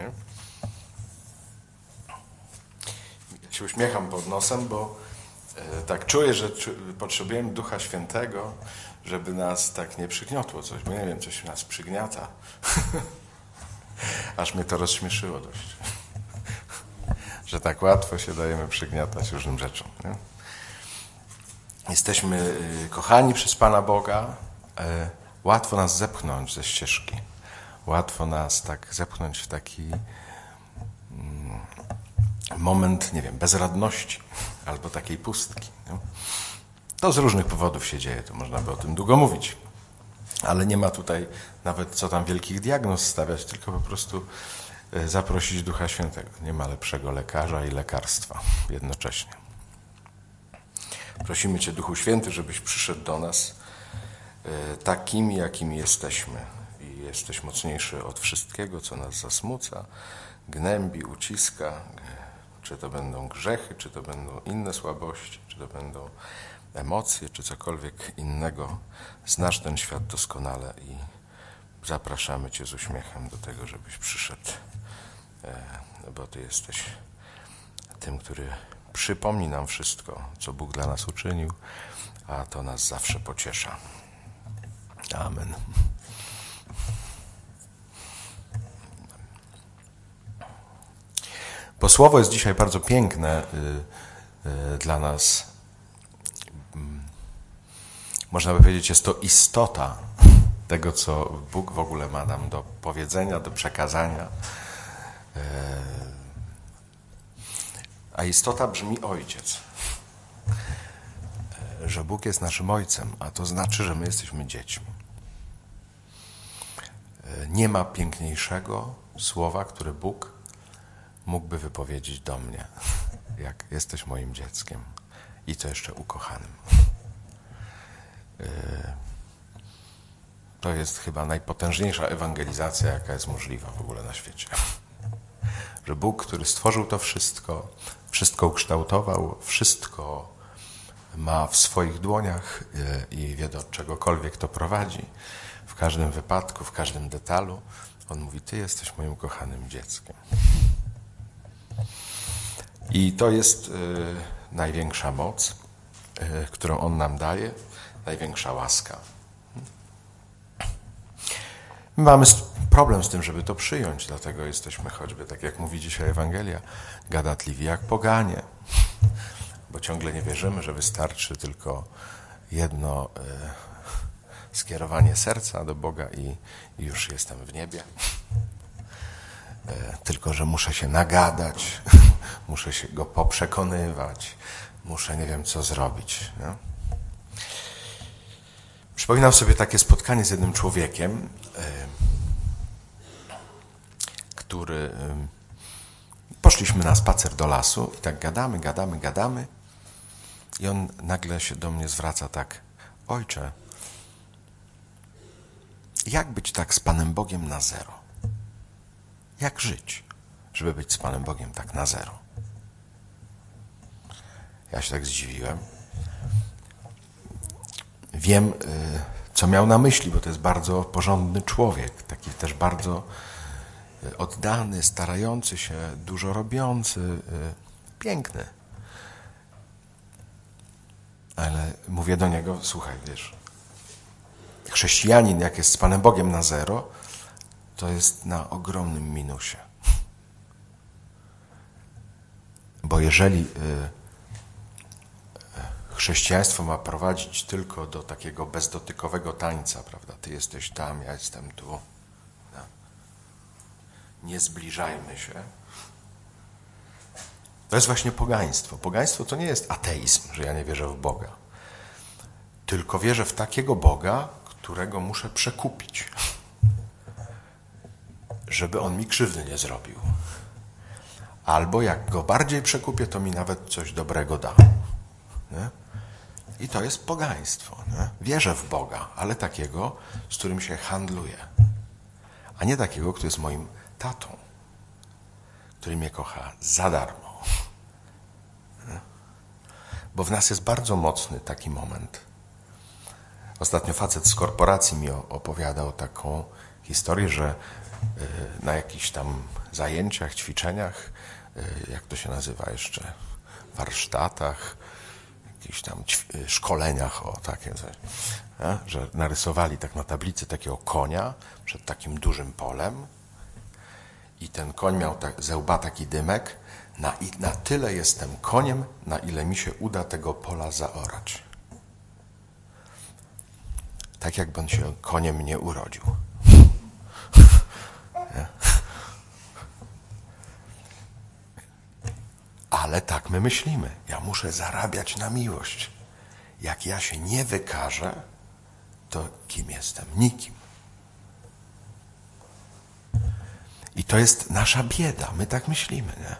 Nie? Się uśmiecham pod nosem, bo e, tak czuję, że potrzebujemy Ducha Świętego, żeby nas tak nie przygniotło coś, bo nie wiem, coś nas przygniata. Aż mnie to rozśmieszyło dość. że tak łatwo się dajemy przygniatać różnym rzeczom. Nie? Jesteśmy y, kochani przez Pana Boga. E, łatwo nas zepchnąć ze ścieżki. Łatwo nas tak zepchnąć w taki mm, moment, nie wiem, bezradności albo takiej pustki. Nie? To z różnych powodów się dzieje, to można by o tym długo mówić. Ale nie ma tutaj nawet co tam wielkich diagnoz stawiać, tylko po prostu e, zaprosić Ducha Świętego. Nie ma lepszego lekarza i lekarstwa jednocześnie. Prosimy Cię, Duchu Święty, żebyś przyszedł do nas e, takimi, jakimi jesteśmy. Jesteś mocniejszy od wszystkiego, co nas zasmuca, gnębi, uciska, czy to będą grzechy, czy to będą inne słabości, czy to będą emocje, czy cokolwiek innego. Znasz ten świat doskonale i zapraszamy Cię z uśmiechem do tego, żebyś przyszedł, e, bo Ty jesteś tym, który przypomni nam wszystko, co Bóg dla nas uczynił, a to nas zawsze pociesza. Amen. Bo słowo jest dzisiaj bardzo piękne y, y, dla nas. Mm, można by powiedzieć, jest to istota tego, co Bóg w ogóle ma nam do powiedzenia, do przekazania. Y, a istota brzmi ojciec. Że Bóg jest naszym ojcem, a to znaczy, że my jesteśmy dziećmi. Nie ma piękniejszego słowa, które Bóg mógłby wypowiedzieć do mnie, jak jesteś moim dzieckiem i to jeszcze ukochanym. To jest chyba najpotężniejsza ewangelizacja, jaka jest możliwa w ogóle na świecie. Że Bóg, który stworzył to wszystko, wszystko ukształtował, wszystko ma w swoich dłoniach e, i wie do czegokolwiek to prowadzi, w każdym wypadku, w każdym detalu, on mówi: Ty jesteś moim kochanym dzieckiem. I to jest y, największa moc, y, którą On nam daje, największa łaska. My mamy problem z tym, żeby to przyjąć, dlatego jesteśmy choćby, tak jak mówi dzisiaj Ewangelia, gadatliwi jak poganie, bo ciągle nie wierzymy, że wystarczy tylko jedno y, skierowanie serca do Boga i, i już jestem w niebie. E, tylko że muszę się nagadać, muszę się go poprzekonywać, muszę nie wiem co zrobić. Nie? Przypominam sobie takie spotkanie z jednym człowiekiem, e, który e, poszliśmy na spacer do lasu i tak gadamy, gadamy, gadamy i on nagle się do mnie zwraca tak, ojcze, jak być tak z Panem Bogiem na zero? Jak żyć, żeby być z Panem Bogiem tak na zero? Ja się tak zdziwiłem. Wiem, y, co miał na myśli, bo to jest bardzo porządny człowiek, taki też bardzo y, oddany, starający się, dużo robiący, y, piękny. Ale mówię do niego, słuchaj, wiesz, chrześcijanin, jak jest z Panem Bogiem na zero, to jest na ogromnym minusie. Bo jeżeli y, y, chrześcijaństwo ma prowadzić tylko do takiego bezdotykowego tańca, prawda? Ty jesteś tam, ja jestem tu. No. Nie zbliżajmy się. To jest właśnie pogaństwo. Pogaństwo to nie jest ateizm, że ja nie wierzę w Boga. Tylko wierzę w takiego Boga, którego muszę przekupić żeby on mi krzywdy nie zrobił. Albo jak go bardziej przekupię, to mi nawet coś dobrego da. Nie? I to jest pogaństwo. Nie? Wierzę w Boga, ale takiego, z którym się handluje. A nie takiego, który jest moim tatą, który mnie kocha za darmo. Nie? Bo w nas jest bardzo mocny taki moment. Ostatnio facet z korporacji mi opowiadał taką historię, że Y, na jakichś tam zajęciach, ćwiczeniach, y, jak to się nazywa jeszcze, warsztatach, jakichś tam y, szkoleniach, o takie że narysowali tak na tablicy takiego konia przed takim dużym polem i ten koń miał tak, ze łba taki dymek, na, na tyle jestem koniem, na ile mi się uda tego pola zaorać. Tak jakby on się koniem nie urodził. Ale tak my myślimy. Ja muszę zarabiać na miłość. Jak ja się nie wykażę, to kim jestem? Nikim. I to jest nasza bieda. My tak myślimy, nie?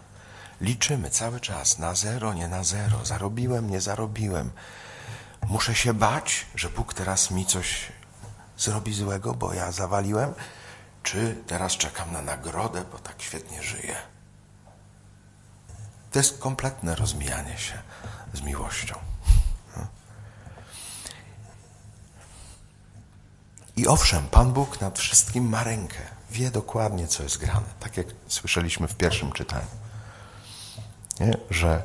Liczymy cały czas na zero, nie na zero. Zarobiłem, nie zarobiłem. Muszę się bać, że Bóg teraz mi coś zrobi złego, bo ja zawaliłem, czy teraz czekam na nagrodę, bo tak świetnie żyję. To jest kompletne rozmijanie się z miłością. I owszem, Pan Bóg nad wszystkim ma rękę. Wie dokładnie, co jest grane. Tak jak słyszeliśmy w pierwszym czytaniu. Nie? Że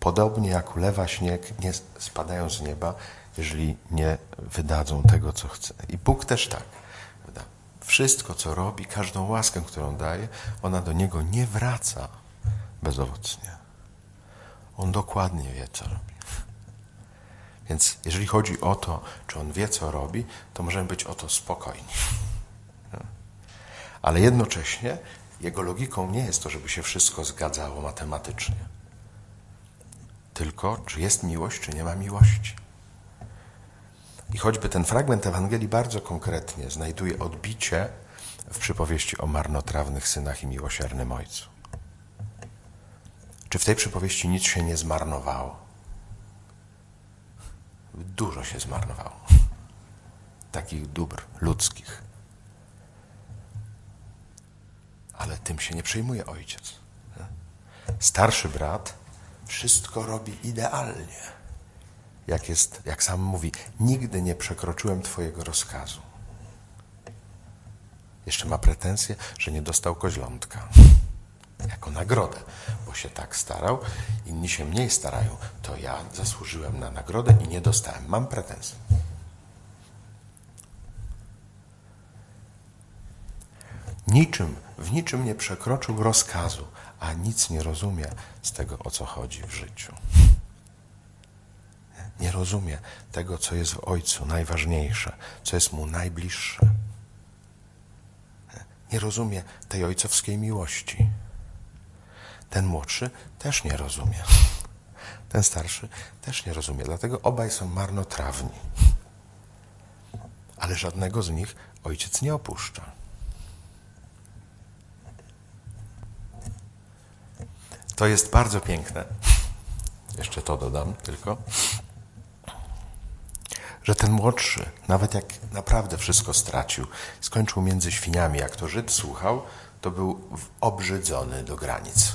podobnie jak ulewa śnieg, nie spadają z nieba, jeżeli nie wydadzą tego, co chce. I Bóg też tak. Wszystko, co robi, każdą łaskę, którą daje, ona do Niego nie wraca bezowocnie. On dokładnie wie, co robi. Więc jeżeli chodzi o to, czy on wie, co robi, to możemy być o to spokojni. Ale jednocześnie jego logiką nie jest to, żeby się wszystko zgadzało matematycznie. Tylko, czy jest miłość, czy nie ma miłości. I choćby ten fragment Ewangelii bardzo konkretnie znajduje odbicie w przypowieści o marnotrawnych synach i miłosiernym ojcu. Czy w tej przypowieści nic się nie zmarnowało? Dużo się zmarnowało. Takich dóbr ludzkich. Ale tym się nie przejmuje ojciec. Starszy brat wszystko robi idealnie. Jak, jest, jak sam mówi, nigdy nie przekroczyłem Twojego rozkazu. Jeszcze ma pretensje, że nie dostał koźlątka jako nagrodę, bo się tak starał, inni się mniej starają, to ja zasłużyłem na nagrodę i nie dostałem. Mam pretensje. Niczym, w niczym nie przekroczył rozkazu, a nic nie rozumie z tego, o co chodzi w życiu. Nie rozumie tego, co jest w Ojcu najważniejsze, co jest mu najbliższe. Nie rozumie tej ojcowskiej miłości. Ten młodszy też nie rozumie. Ten starszy też nie rozumie. Dlatego obaj są marnotrawni. Ale żadnego z nich ojciec nie opuszcza. To jest bardzo piękne. Jeszcze to dodam tylko. Że ten młodszy, nawet jak naprawdę wszystko stracił, skończył między świniami, jak to Żyd słuchał, to był obrzydzony do granic.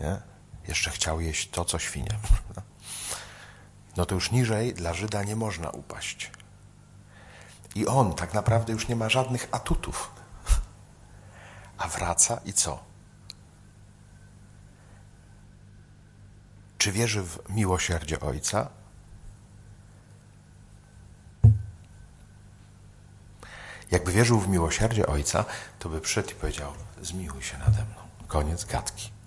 Nie? Jeszcze chciał jeść to, co świnia. No to już niżej dla Żyda nie można upaść. I on tak naprawdę już nie ma żadnych atutów. A wraca i co? Czy wierzy w miłosierdzie Ojca? Jakby wierzył w miłosierdzie Ojca, to by przyszedł i powiedział: Zmiłuj się nade mną. Koniec gadki.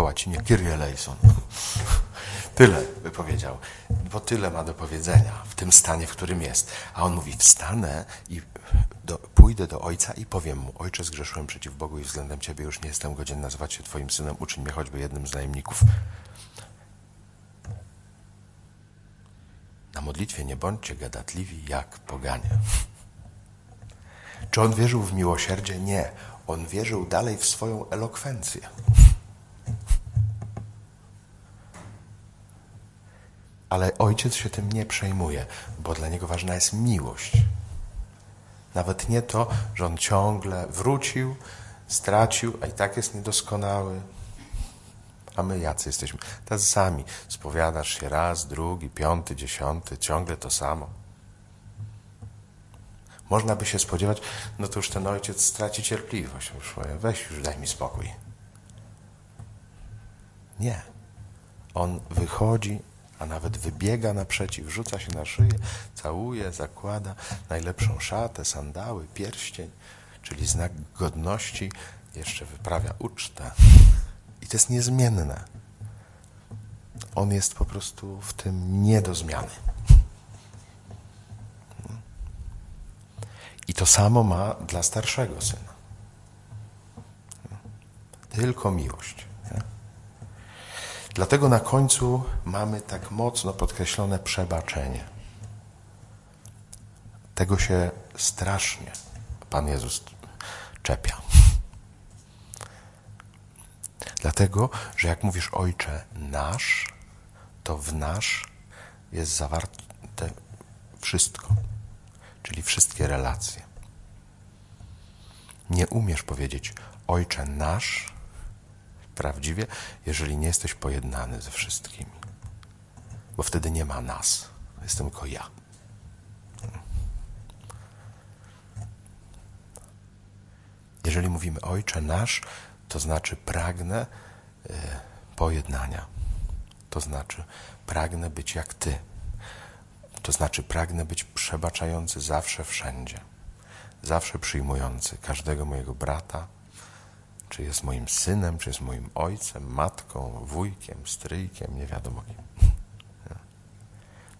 Po łacinie Kyrie eleison. Tyle by powiedział, bo tyle ma do powiedzenia w tym stanie, w którym jest. A on mówi: Wstanę i do, pójdę do ojca i powiem mu: Ojcze, zgrzeszyłem przeciw Bogu i względem Ciebie już nie jestem godzien nazywać się Twoim synem, uczyń mnie choćby jednym z najemników. Na modlitwie nie bądźcie gadatliwi jak poganie. Czy on wierzył w miłosierdzie? Nie. On wierzył dalej w swoją elokwencję. Ale ojciec się tym nie przejmuje, bo dla niego ważna jest miłość. Nawet nie to, że on ciągle wrócił, stracił, a i tak jest niedoskonały. A my jacy jesteśmy? Tacy sami. Spowiadasz się raz, drugi, piąty, dziesiąty, ciągle to samo. Można by się spodziewać, no to już ten ojciec straci cierpliwość. Już weź już daj mi spokój. Nie. On wychodzi, a nawet wybiega naprzeciw, rzuca się na szyję, całuje, zakłada najlepszą szatę, sandały, pierścień, czyli znak godności, jeszcze wyprawia ucztę. I to jest niezmienne. On jest po prostu w tym nie do zmiany. I to samo ma dla starszego syna. Tylko miłość. Dlatego na końcu mamy tak mocno podkreślone przebaczenie. Tego się strasznie Pan Jezus czepia. Dlatego, że jak mówisz Ojcze nasz, to w nasz jest zawarte wszystko, czyli wszystkie relacje. Nie umiesz powiedzieć Ojcze nasz prawdziwie, jeżeli nie jesteś pojednany ze wszystkimi, bo wtedy nie ma nas, jest tylko ja. Jeżeli mówimy Ojcze nasz, to znaczy pragnę y, pojednania. To znaczy pragnę być jak Ty. To znaczy pragnę być przebaczający zawsze, wszędzie. Zawsze przyjmujący każdego mojego brata, czy jest moim synem, czy jest moim ojcem, matką, wujkiem, stryjkiem, nie wiadomo kim.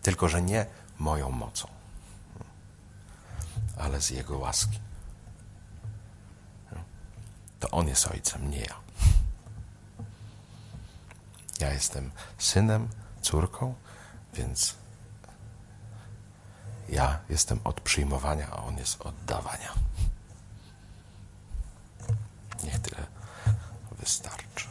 Tylko, że nie moją mocą, ale z Jego łaski. To On jest ojcem, nie ja. Ja jestem synem, córką, więc ja jestem od przyjmowania, a On jest od dawania. Niech tyle wystarczy.